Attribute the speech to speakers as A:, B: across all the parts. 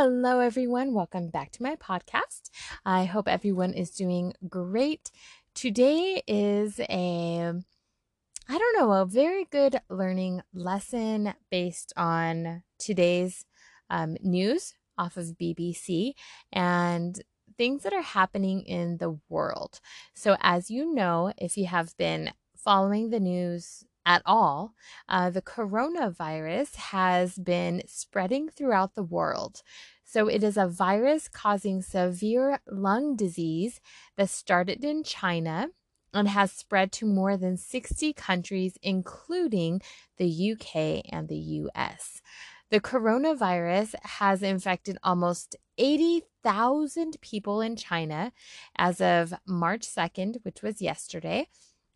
A: Hello, everyone. Welcome back to my podcast. I hope everyone is doing great. Today is a, I don't know, a very good learning lesson based on today's um, news off of BBC and things that are happening in the world. So, as you know, if you have been following the news at all, uh, the coronavirus has been spreading throughout the world. So, it is a virus causing severe lung disease that started in China and has spread to more than 60 countries, including the UK and the US. The coronavirus has infected almost 80,000 people in China as of March 2nd, which was yesterday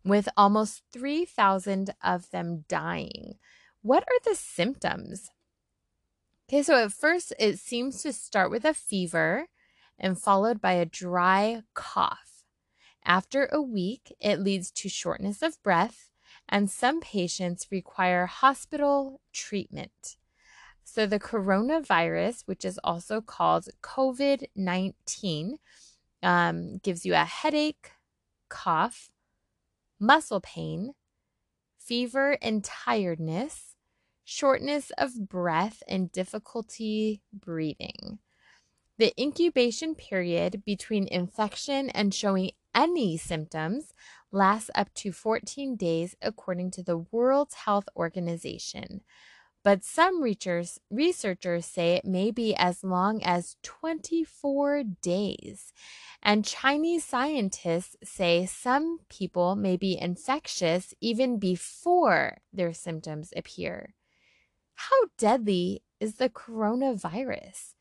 A: with almost 3,000 of them dying. What are the symptoms? Okay, so at first it seems to start with a fever and followed by a dry cough. After a week, it leads to shortness of breath, and some patients require hospital treatment. So, the coronavirus, which is also called COVID 19, um, gives you a headache, cough, muscle pain, fever and tiredness, shortness of breath, and difficulty breathing. The incubation period between infection and showing any symptoms lasts up to 14 days, according to the World Health Organization but some researchers, researchers say it may be as long as 24 days. And Chinese scientists say some people may be infectious even before their symptoms appear. How deadly is the coronavirus?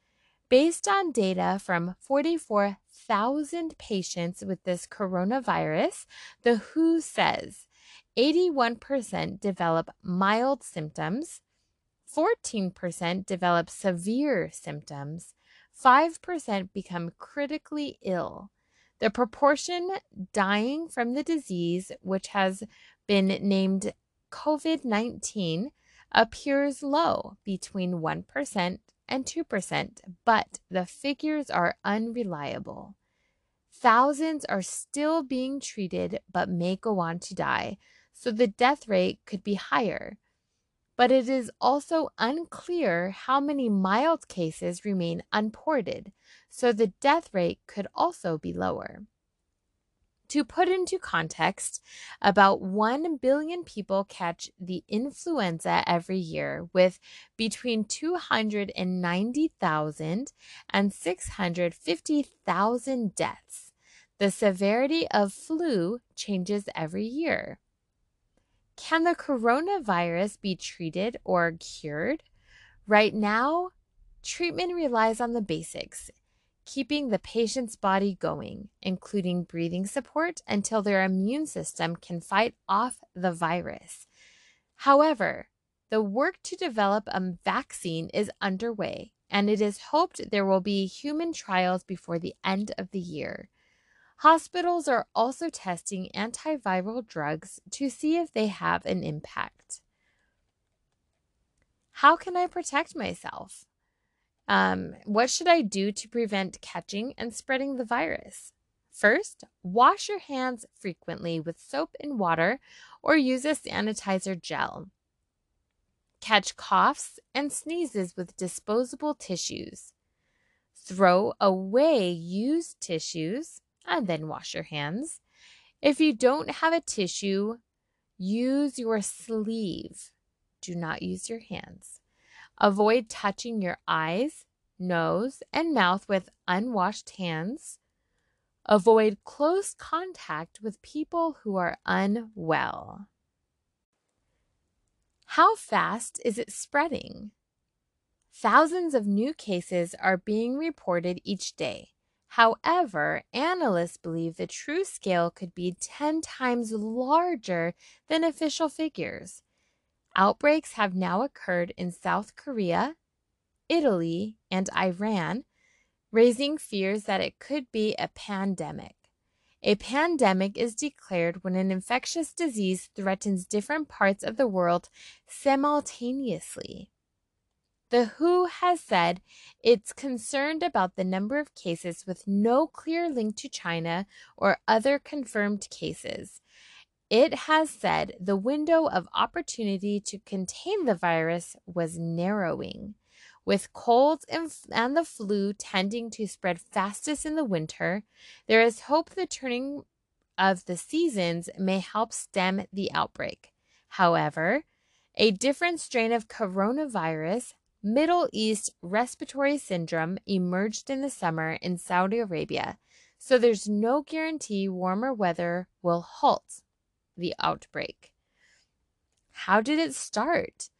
A: Based on data from 44,000 patients with this coronavirus, the WHO says 81% develop mild symptoms, 14% develop severe symptoms, 5% become critically ill. The proportion dying from the disease, which has been named COVID 19, appears low, between 1% and 2%, but the figures are unreliable. Thousands are still being treated but may go on to die, so the death rate could be higher but it is also unclear how many mild cases remain unported, so the death rate could also be lower. To put into context, about 1 billion people catch the influenza every year, with between 290,000 and 650,000 deaths. The severity of flu changes every year. Can the coronavirus be treated or cured? Right now, treatment relies on the basics, keeping the patient's body going, including breathing support until their immune system can fight off the virus. However, the work to develop a vaccine is underway, and it is hoped there will be human trials before the end of the year. Hospitals are also testing antiviral drugs to see if they have an impact. How can I protect myself? Um, what should I do to prevent catching and spreading the virus? First, wash your hands frequently with soap and water or use a sanitizer gel. Catch coughs and sneezes with disposable tissues. Throw away used tissues and then wash your hands. If you don't have a tissue, use your sleeve. Do not use your hands. Avoid touching your eyes, nose, and mouth with unwashed hands. Avoid close contact with people who are unwell. How fast is it spreading? Thousands of new cases are being reported each day. However, analysts believe the true scale could be 10 times larger than official figures. Outbreaks have now occurred in South Korea, Italy, and Iran, raising fears that it could be a pandemic. A pandemic is declared when an infectious disease threatens different parts of the world simultaneously. The WHO has said it's concerned about the number of cases with no clear link to China or other confirmed cases. It has said the window of opportunity to contain the virus was narrowing. With colds and the flu tending to spread fastest in the winter, there is hope the turning of the seasons may help stem the outbreak. However, a different strain of coronavirus, Middle East respiratory syndrome, emerged in the summer in Saudi Arabia, so there's no guarantee warmer weather will halt the outbreak. How did it start?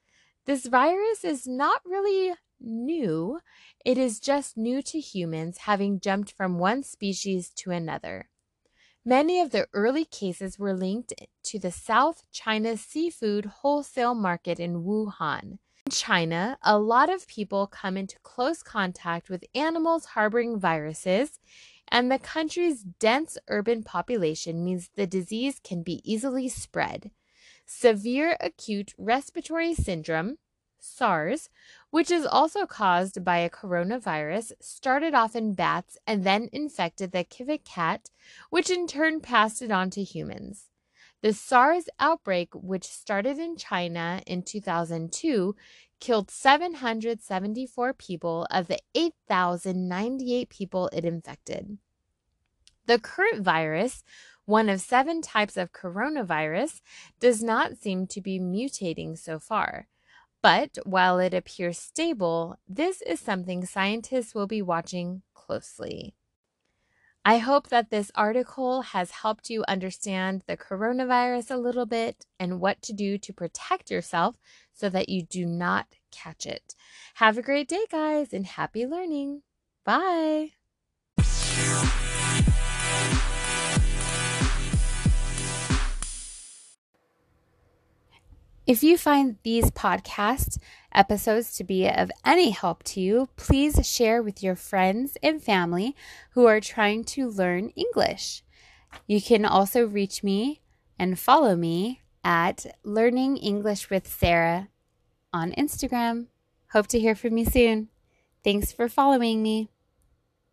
A: This virus is not really new, it is just new to humans, having jumped from one species to another. Many of the early cases were linked to the South China seafood wholesale market in Wuhan. In China, a lot of people come into close contact with animals harboring viruses, and the country's dense urban population means the disease can be easily spread. Severe acute respiratory syndrome, SARS, which is also caused by a coronavirus, started off in bats and then infected the civet cat, which in turn passed it on to humans. The SARS outbreak, which started in China in 2002, killed 774 people of the 8,098 people it infected. The current virus, one of seven types of coronavirus, does not seem to be mutating so far. But while it appears stable, this is something scientists will be watching closely. I hope that this article has helped you understand the coronavirus a little bit and what to do to protect yourself so that you do not catch it. Have a great day, guys, and happy learning. Bye. If you find these podcast episodes to be of any help to you, please share with your friends and family who are trying to learn English. You can also reach me and follow me at Learning English with Sara on Instagram. Hope to hear from you soon. Thanks for following me.